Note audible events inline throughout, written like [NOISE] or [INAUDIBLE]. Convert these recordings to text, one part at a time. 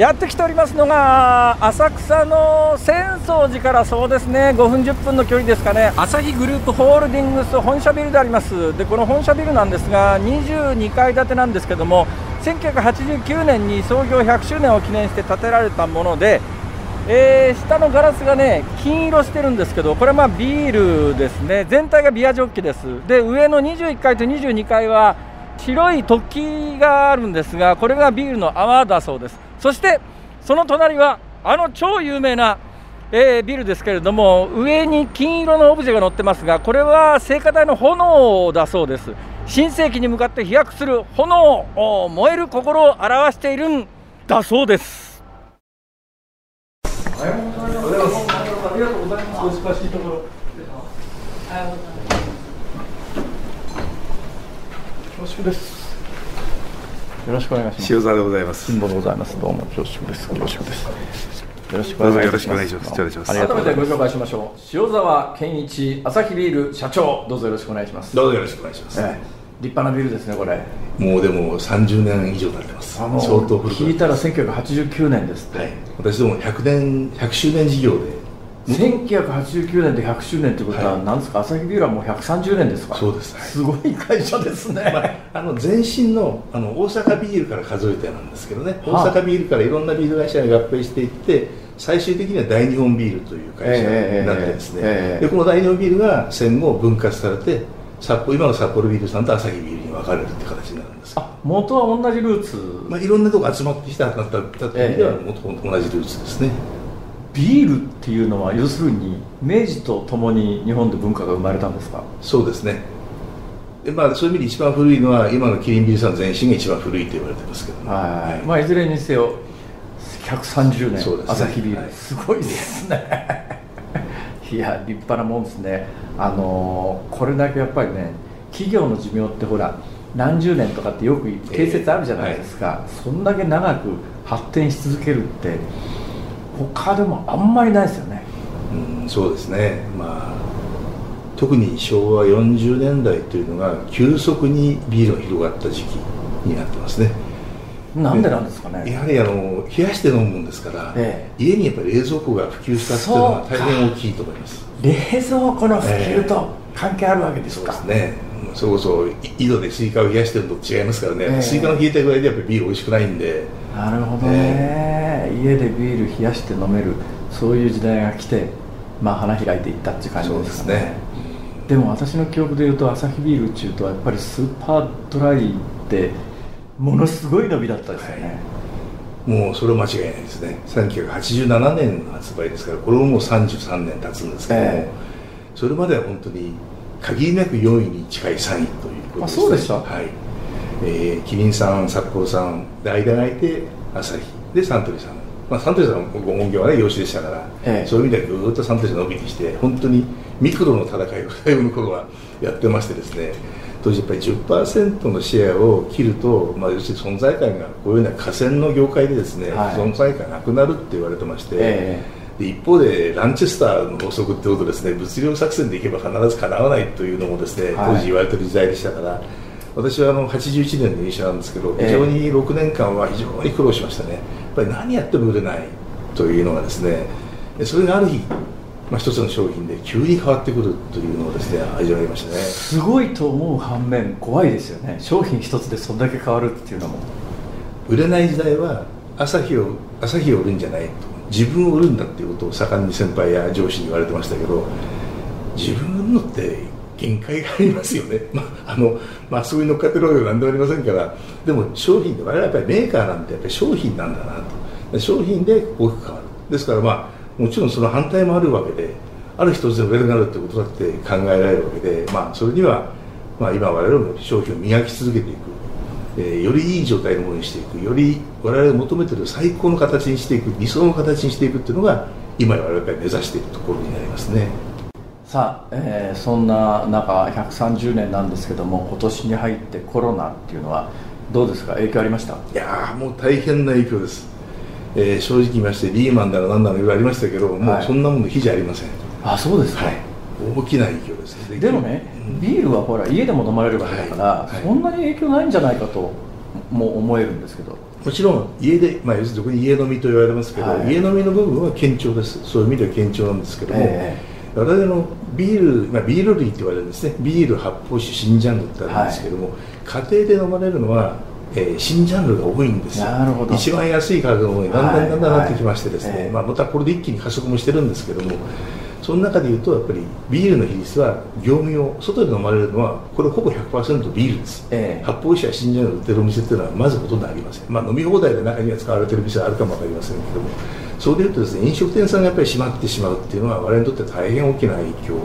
やってきておりますのが浅草の浅草寺からそうですね5分10分の距離ですかね。朝日グループホールディングス本社ビルであります。でこの本社ビルなんですが22階建てなんですけども1989年に創業100周年を記念して建てられたもので、えー、下のガラスがね金色してるんですけどこれはまビールですね。全体がビアジョッキです。で上の21階と22階は白い突起があるんですがこれがビールの泡だそうです。そしてその隣はあの超有名な、えー、ビルですけれども上に金色のオブジェが載ってますがこれは聖火台の炎だそうです。新世紀に向かって飛躍する炎を燃える心を表しているんだそうです。おはようございます。ありがとうございます。お忙しいところよろしくです。よろしくお願いします。塩沢でございます。辛抱でございます。どうも恐縮です。恐縮です。よろしくお願いします。よろしくお願いします。改めてご紹介しましょう。塩沢健一朝日ビール社長、どうぞよろしくお願いします。どうぞよろしくお願いします。ええ、立派なビルですね、これ。もうでも30年以上経ってます。相当古く。聞いたら1989年ですはい。私ども100年100周年事業で1989年で100周年ということは、なんですか、朝日ビールはもう130年ですか、そうです、はい、すごい会社ですね、ま [LAUGHS] あ、あの前身のあの大阪ビールから数えてなんですけどね、大阪ビールからいろんなビール会社が合併していって、最終的には大日本ビールという会社になってですね、えーえー、でこの大日本ビールが戦後分割されて、札幌今の札幌ビールさんと朝日ビールに分かれるって形になるんです。あ元は同じルーツ、まあ、いろんなとこ集まってきたったという意味では、元々同じルーツですね。ビールっていうのは要するに明治とともに日本で文化が生まれたんですか？そうですね。で、まあ、そういう意味で一番古いのは今のキリンビールさんの前身が一番古いと言われてますけど、ね、はい、まあ、いずれにせよ130年、ね、朝日ビール、はい、すごいですね。いや立派なもんですね。あのこれだけやっぱりね企業の寿命ってほら何十年とかってよく定説あるじゃないですか、えーはい、そんだけ長く発展し続けるって他でもあんまりないですよね、うん、そうですね。まあ特に昭和40年代というのが急速にビールが広がった時期になってますね。なんでなんですかね。やはりあの冷やして飲むもんですから、ええ、家にやっぱり冷蔵庫が普及したっていうのは大変大きいと思います。冷蔵庫の普及と関係あるわけですか、え、そうですねそれこそ井戸でスイカを冷やしてるのと違いますからね、スイカの冷えたぐらいでやっぱりビール美味しくないんで。なるほどね、家でビール冷やして飲めるそういう時代が来てまあ花開いていったっていう感じですかね。ね。でも私の記憶でいうとアサヒビール中とはやっぱりスーパードライってものすごい伸びだったですよね、はい、もうそれは間違いないですね。1987年の発売ですからこれももう33年経つんですけども、えー、それまでは本当に限りなく4位に近い3位ということです、ね、あそうでした？はい。えー、キリンさん、札幌さんで間が空いて朝日でサントリーさん、まあ、サントリーさんのご本業はね養子でしたから、ええ、そういう意味ではぐっとサントリーさん伸びてきて本当にミクロの戦いを最後の頃はやってましてですね。当時やっぱり10%のシェアを切ると、まあ、要するに存在感がこういうような河川の業界でですね、はい、存在感がなくなるって言われてまして、えで一方でランチェスターの法則ってことですね物量作戦でいけば必ずかなわないというのもですね、当時言われてる時代でしたから、私はあの81年の入社なんですけど、非常に6年間は非常に苦労しましたね、やっぱり何やっても売れないというのがですね、それがある日、まあ、一つの商品で急に変わってくるというのをですね味わいましたね。すごいと思う反面怖いですよね。商品一つでそんだけ変わるっていうのも。売れない時代は朝日を朝日を売るんじゃないと自分を売るんだっていうことを盛んに先輩や上司に言われてましたけど自分売るのって限界がありますよね、[LAUGHS] まああのまあ、そういう乗っかってるわけでは何でもありませんからでも商品で我々はやっぱりメーカーなんてやっぱり商品なんだなと。商品で大きく変わる。ですからまあもちろんその反対もあるわけである一つで売れるなるってことだって考えられるわけで、まあ、それには、まあ、今我々も商品を磨き続けていく、えー、よりいい状態のものにしていくより我々が求めている最高の形にしていく理想の形にしていくっていうのが今我々が目指しているところになりますね。さあ、えー、そんな中130年なんですけども今年に入ってコロナっていうのはどうですか？影響ありました？いやもう大変な影響です、えー、正直言いましてリーマンだの何だのいろいろありましたけど、もうそんなもの比じゃありません。あそうですか、はい、大きな影響ですでもね、ビールはほら家でも飲まれるわけだから、はいはい、そんなに影響ないんじゃないかとも思えるんですけど。もちろん家で、まあ、要するに家飲みと言われますけど、はい、家飲みの部分は堅調です。そういう意味では堅調なんですけども、えー、我々のビール、まあ、ビール類って言われるんですねビール発泡酒新ジャンルってあるんですけども、はい、家庭で飲まれるのはえー、新ジャンルが多いんですよ。一番安い価格が多い。だんだんだんだんなってきましてですね、はいはい、まあ、またこれで一気に加速もしてるんですけどもその中でいうとやっぱりビールの比率は業務用外で飲まれるのはこれほぼ100%ビールです、ええ、発泡酒や新ジャンル売ってるお店っていうのはまずほとんどありません、まあ、飲み放題で中には使われてる店はあるかも分かりませんけどもそれでいうとですね飲食店さんがやっぱり閉まってしまうっていうのは我々にとって大変大きな影響、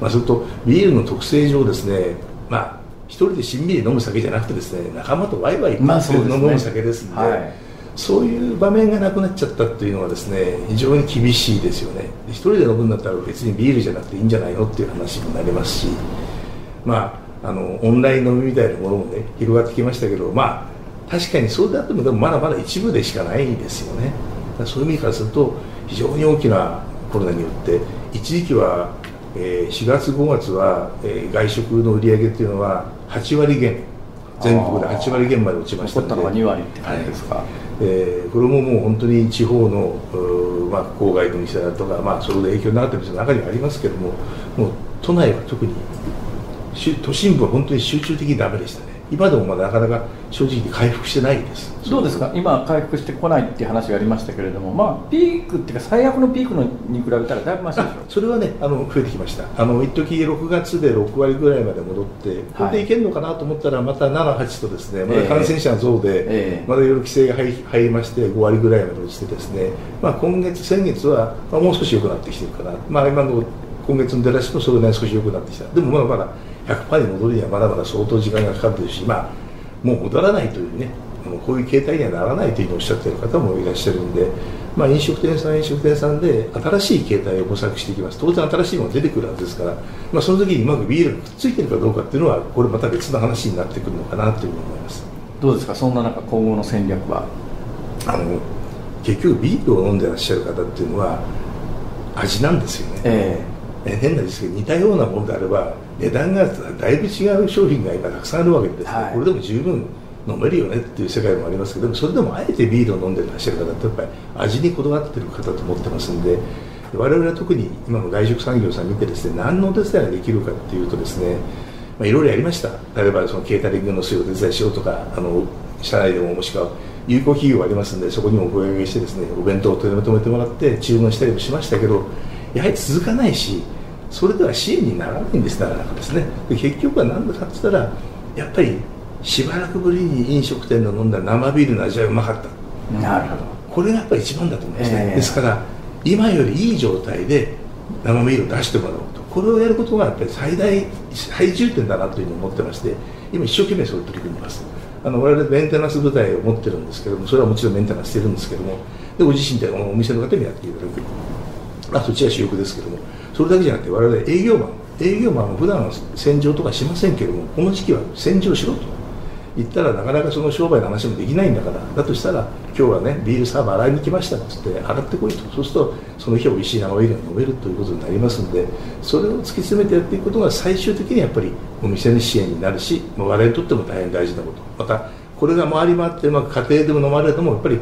まあ、それとビールの特性上ですねまあ一人でしんみり飲む酒じゃなくてですね仲間とワイワイ飲む酒ですので、はい、そういう場面がなくなっちゃったっていうのはですね非常に厳しいですよね。一人で飲むんだったら別にビールじゃなくていいんじゃないのっていう話になりますしまああのオンライン飲みみたいなものもね広がってきましたけどまあ確かにそうであってもでもまだまだ一部でしかないですよね。そういう意味からすると非常に大きなコロナによって一時期はえー、4月5月は、えー、外食の売り上げっていうのは8割減全国で8割減まで落ちましたので。残ったのが2割って感じですか、はい、えー、これももう本当に地方の、まあ、郊外の店だとか、まあ、それで影響になってる店の中にはありますけどももう都内は特に都心部は本当に集中的にダメでしたね今でもまだなかなか正直回復してないです。どうですか？今回復してこないっていう話がありましたけれども。まあピークっていうか最悪のピークのに比べたらだいぶマシでしょそれはねあの増えてきました。あの一時6月で6割ぐらいまで戻ってこれでいけるのかなと思ったらまた78とですねまだ感染者増で、えー、まだいろいろ規制が入入りまして5割ぐらいまで落ちてですね、まあ、今月先月は、まあ、もう少し良くなってきてるかな、まあ、今の今月の出だしもそれなり少し良くなってきた。でもまだまだ100%に戻るにはまだまだ相当時間がかかってるし、まあ、もう戻らないというねこういう形態にはならないというふうにおっしゃっている方もいらっしゃるんで、まあ、飲食店さん飲食店さんで新しい形態を模索していきます。当然新しいものが出てくるはずですから、まあ、その時にうまくビールがくっついてるかどうかっていうのはこれまた別の話になってくるのかなというふうに思います。どうですか？そんな中今後の戦略は？あの結局ビールを飲んでらっしゃる方っていうのは味なんですよね、えーえ変なですけど似たようなものであれば値段がだいぶ違う商品が今たくさんあるわけです、はい、これでも十分飲めるよねっていう世界もありますけどそれでもあえてビールを飲んでらっしゃる方ってやっぱり味にこだわってる方と思ってますんで我々は特に今の外食産業さん見てですね何のお手伝いができるかっていうとですねまあ、いろいろやりました。例えばそのケータリングのそういうお手伝いしようとかあの社内でももしくは有効企業がありますんでそこにもお声掛けしてですねお弁当を取りまとめてもらって注文したりもしましたけどやはり続かないしそれでは支援にならないんですなかなかですね結局は何だかって言ったらやっぱりしばらくぶりに飲食店の飲んだ生ビールの味はうまかった。なるほど。これがやっぱり一番だと思いますね、えー、ですから今よりいい状態で生ビールを出してもらおうと。これをやることがやっぱり最大最重点だなというふうに思ってまして今一生懸命それを取り組んでます。あの我々メンテナンス部隊を持ってるんですけどもそれはもちろんメンテナンスしてるんですけどもでご自身でお店の方にやっていただくあそっちは主力ですけどもそれだけじゃなくて我々営業マン営業マンは普段は洗浄とかしませんけどもこの時期は洗浄しろと言ったらなかなかその商売の話もできないんだからだとしたら今日はねビールサーバー洗いに来ましたっつって洗ってこいと。そうするとその日は美味しい生ビールが飲めるということになりますのでそれを突き詰めてやっていくことが最終的にやっぱりお店の支援になるし我々にとっても大変大事なこと。またこれが回り回ってうまく家庭でも飲まれるのもやっぱり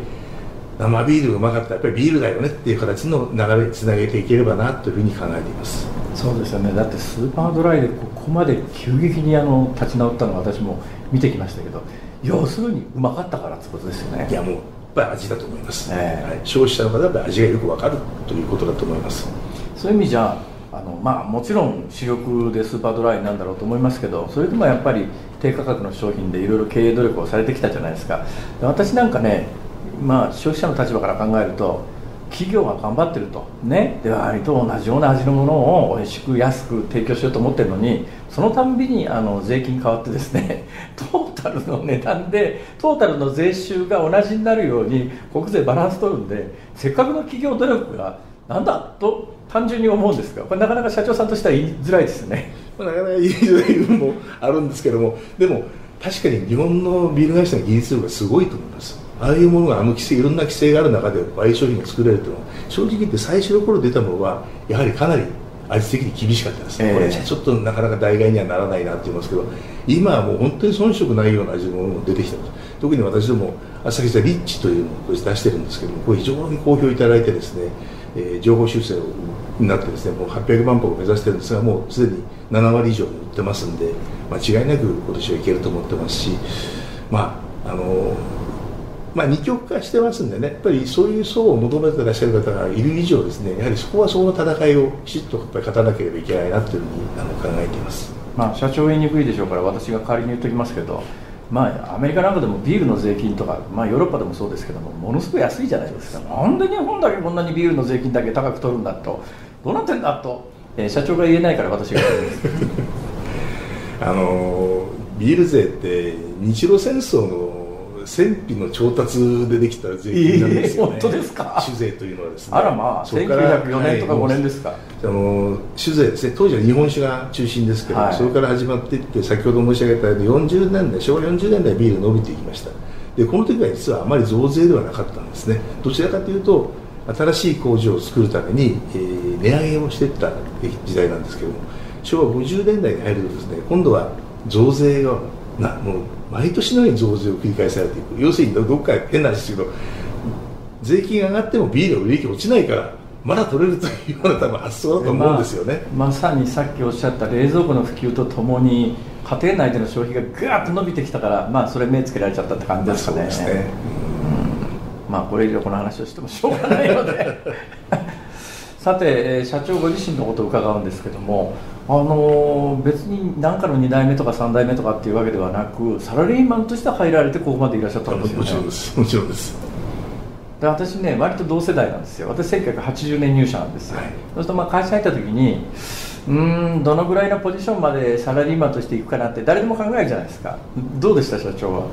生ビールがうまかった。らやっぱりビールだよねっていう形の流れにつなげていければなというふうに考えています。そうですよね。だってスーパードライでここまで急激にあの立ち直ったのは私も見てきましたけど要するにうまかったからってことですよね。いやもうやっぱり味だと思います、えー、はい、消費者の方はやっぱり味がよく分かるということだと思います。そういう意味じゃあのまあもちろん主力でスーパードライなんだろうと思いますけどそれでもやっぱり低価格の商品でいろいろ経営努力をされてきたじゃないですか。私なんかねまあ、消費者の立場から考えると企業が頑張ってるとねでは割と同じような味のものを美味しく安く提供しようと思ってるのにそのたんびにあの税金変わってですね [LAUGHS] トータルの値段でトータルの税収が同じになるように国税バランス取るんでせっかくの企業努力がなんだと単純に思うんですがこれなかなか社長さんとしては言いづらいですね。なかなか言いづらい部分もあるんですけどもでも確かに日本のビール会社の技術力がすごいと思います。ああいうものがあの規制いろんな規制がある中で倍商品が作れるというのは正直言って最初の頃出たものはやはりかなり味的に厳しかったですね、えー、これちょっとなかなか代替にはならないなって言いますけど今はもう本当に遜色ないような味のものも出てきてます特に私ども朝日さリッチというのを出してるんですけどもこれ非常に好評いただいてですね、えー、情報修正になってですねもう800万歩を目指してるんですがもうすでに7割以上売ってますんで間違いなく今年はいけると思ってますしまああのまあ、二極化してますんでねやっぱりそういう層を求めてらっしゃる方がいる以上ですねやはりそこはその戦いをきちっとやっぱり勝たなければいけないなというふうにあの考えています、まあ、社長言いにくいでしょうから私が代わりに言っておきますけどまあ、アメリカなんかでもビールの税金とか、まあ、ヨーロッパでもそうですけどもものすごい安いじゃないですか。なんで日本だけこんなにビールの税金だけ高く取るんだとどうなってんだと、えー、社長が言えないから私が [LAUGHS] あのビール税って日露戦争の戦費の調達でできた税金なんですよね、えー、本当ですか？酒税というのはですね。あらまあ1904年とか5年ですか、はい、あの酒税ですね当時は日本酒が中心ですけど、はい、それから始まっていって先ほど申し上げたように40年代昭和40年代ビール伸びていきました。でこの時は実はあまり増税ではなかったんですね。どちらかというと新しい工場を作るために、えー、値上げをしていった時代なんですけども昭和50年代に入るとですね今度は増税がなもう毎年のように増税を繰り返されていく。要するにどっか変な話ですけど税金が上がってもビールの利益落ちないからまだ取れるというような多分発想だと思うんですよね、まあ、まさにさっきおっしゃった冷蔵庫の普及とともに家庭内での消費がぐーっと伸びてきたから、まあ、それ目つけられちゃったって感じですかね。まあ、そうですね、うん、まあ、これ以上この話をしてもしょうがないので。[LAUGHS] さて、社長ご自身のことを伺うんですけどもあの別に何かの2代目とか3代目とかっていうわけではなくサラリーマンとして入られてここまでいらっしゃったんですよね。もちろんです。もちろんです。で私ね割と同世代なんですよ。私1980年入社なんですよ、はい、そうするとまあ会社入った時にうんどのぐらいのポジションまでサラリーマンとしていくかなって誰でも考えるじゃないですか。どうでした社長は？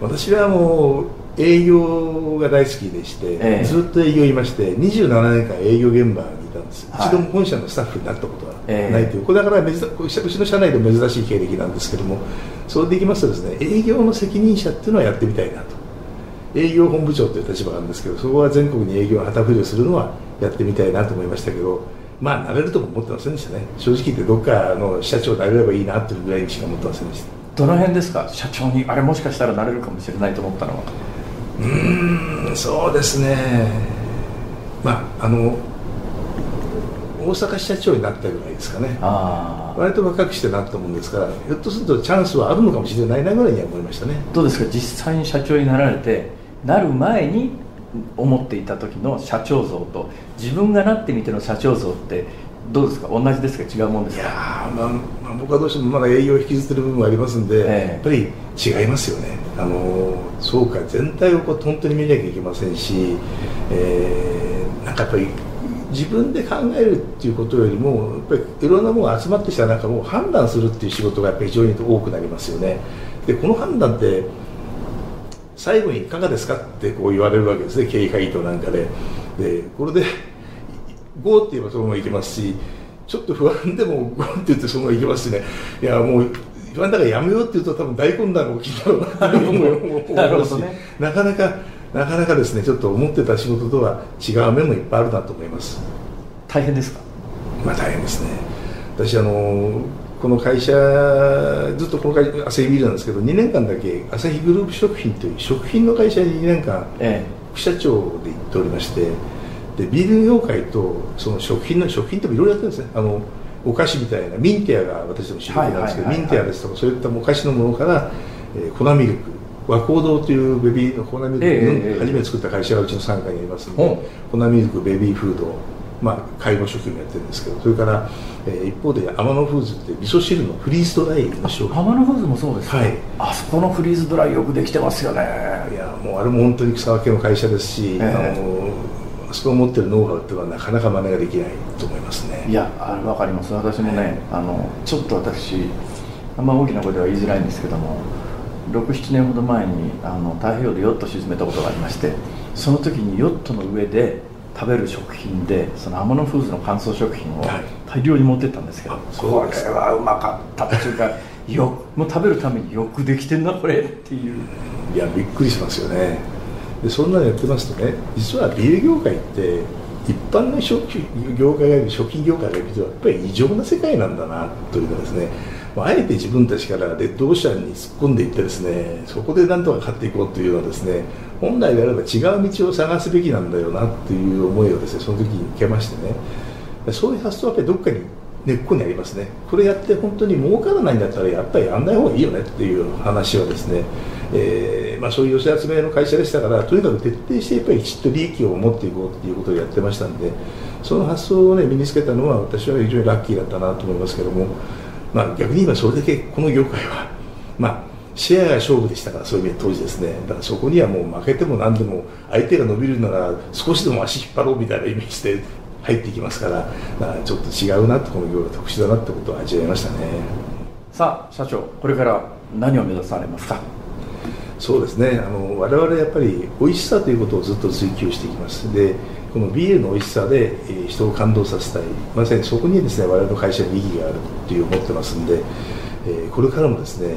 私はもう営業が大好きでして、ええ、ずっと営業いまして27年間営業現場にいたんです、はい、一度も本社のスタッフになったことはないという、え、これだから珍うちの社内で珍しい経歴なんですけどもそうできますとですね営業の責任者っていうのはやってみたいなと。営業本部長という立場なんですけどそこは全国に営業の旗振りをするのはやってみたいなと思いましたけどまあなれるとも思ってませんでしたね。正直言ってどっかの社長になれればいいなというぐらいにしか思ってませんでした。どの辺ですか？社長にあれもしかしたらなれるかもしれないと思ったのは。うんそうですね。まああの大阪支社長になったぐらいですかね。割と若くしてなったもんですからひょっとするとチャンスはあるのかもしれないなぐらいには思いましたね。どうですか？実際に社長になられてなる前に思っていた時の社長像と自分がなってみての社長像ってどうですか？同じですか？違うもんですか？いやまあ、まあ、僕はどうしてもまだ営業を引きずってる部分がありますんで、ええ、やっぱり違いますよね。あのそうか全体をこう本当に見なきゃいけませんし、えー、なんかやっぱり自分で考えるっていうことよりもやっぱりいろんなものが集まってきた中も判断するっていう仕事がやっぱり非常に多くなりますよね。でこの判断って最後にいかがですかってこう言われるわけですね。経営会議となんかで。でこれで5って言えばそのままいけますしちょっと不安でも5って言ってそのままいけますしね。いやもう不安だからやめようって言うと多分大混乱が起きたろうなと思いますし、[LAUGHS] ね、なかなかなかなかですねちょっと思ってた仕事とは違う面もいっぱいあるなと思います。大変ですか？まあ大変ですね。私あのこの会社ずっとこの会社朝日ビールなんですけど2年間だけ朝日グループ食品という食品の会社に2年間副社長で行っておりまして、でビール業界とその食品の食品っていろいろやってるんですね。あのお菓子みたいなミンティアが私の仕事なんですけど、ミンティアですとかそういったお菓子のものから、えー、粉ミルク和光堂というベビーの粉ミルク、えー、初めて作った会社がうちの傘下にありますので、粉ミルクベビーフードまあ、介護食品もやってるんですけどそれから、えー、一方で天野フーズって味噌汁のフリーズドライの商品。天野フーズもそうですか、はい、あそこのフリーズドライよくできてますよね。いやもうあれも本当に草分けの会社ですし、えー、あのそこを持ってるノウハウっていうのはなかなか真似ができないと思いますね。いやあ分かります。私もねあのちょっと私あんま大きな声では言いづらいんですけども67年ほど前にあの太平洋でヨット沈めたことがありましてその時にヨットの上で食べる食品でその天野フーズの乾燥食品を大量に持ってったんですけど、はい、これはうまかったっていうかよもう食べるためによくできてんなこれっていう。いやびっくりしますよね。でそんなのやってますとね実はビール業界って一般の食業界が食品業界が見るとやっぱり異常な世界なんだなというかですねあえて自分たちからレッドオーシャンに突っ込んでいってですねそこでなんとか勝っていこうというのはですね本来であれば違う道を探すべきなんだよなっていう思いをですねその時に受けましてねそういう発想はやっぱりどっかに根っこにありますね。これやって本当に儲からないんだったらやっぱりやんない方がいいよねっていう話はですね、えーまあ、そういう寄せ集めの会社でしたからとにかく徹底してやっぱりきちっと利益を持っていこうっていうことをやってましたんでその発想を、ね、身につけたのは私は非常にラッキーだったなと思いますけども、まあ、逆に言えばそれだけこの業界は、まあ、シェアが勝負でしたからそういう意味で当時ですね。だからそこにはもう負けても何でも相手が伸びるなら少しでも足引っ張ろうみたいなイメージで入ってきますから、まあ、ちょっと違うなとこの業が特殊だなってことを味わいましたね。さあ社長これから何を目指されますか？そうですね。あの我々やっぱり美味しさということをずっと追求していきます。でこのビールの美味しさで、えー、人を感動させたい。まさにそこにですね我々の会社に意義があるという思ってますんで、えー、これからもですね、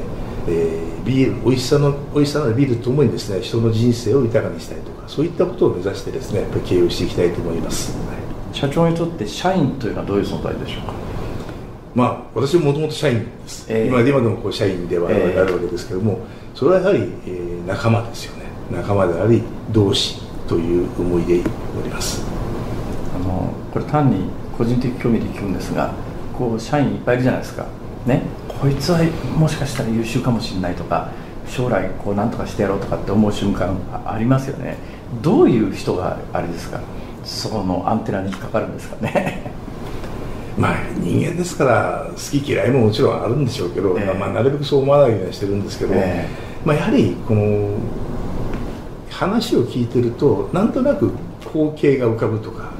えー、ビール美味しさの美味しさのビールともにですね人の人生を豊かにしたいとかそういったことを目指してですねやっぱり経営していきたいと思います、はい。社長にとって社員というのはどういう存在でしょうか？まあ私ももともと社員です、えー、今で今でもこう社員で我々あるわけですけども、えー、それはやはり、えー、仲間ですよね。仲間であり同志という思いでおります。あのこれ単に個人的興味で聞くんですがこう社員いっぱいいるじゃないですか。ね。こいつはもしかしたら優秀かもしれないとか将来こう何とかしてやろうとかって思う瞬間ありますよね。どういう人があれですか？そこのアンテナに引っかかるんですかね。[LAUGHS] まあ人間ですから好き嫌いももちろんあるんでしょうけど、えー、まあ、なるべくそう思わないようにしてるんですけど、えー、まあ、やはりこの話を聞いてるとなんとなく光景が浮かぶとか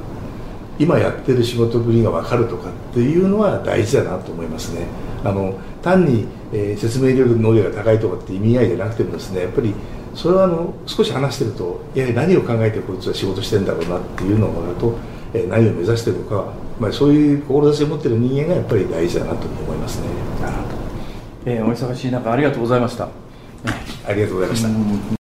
今やってる仕事ぶりが分かるとかっていうのは大事だなと思いますね。あの単に、えー、説明力能力が高いとかって意味合いじゃなくてもですねやっぱりそれはあの少し話してるといや何を考えてこいつは仕事してんだろうなっていうのをもらうと、えー、何を目指してるのか、まあ、そういう志を持ってる人間がやっぱり大事だなと思いますね。えー、お忙しい中ありがとうございました。ありがとうございました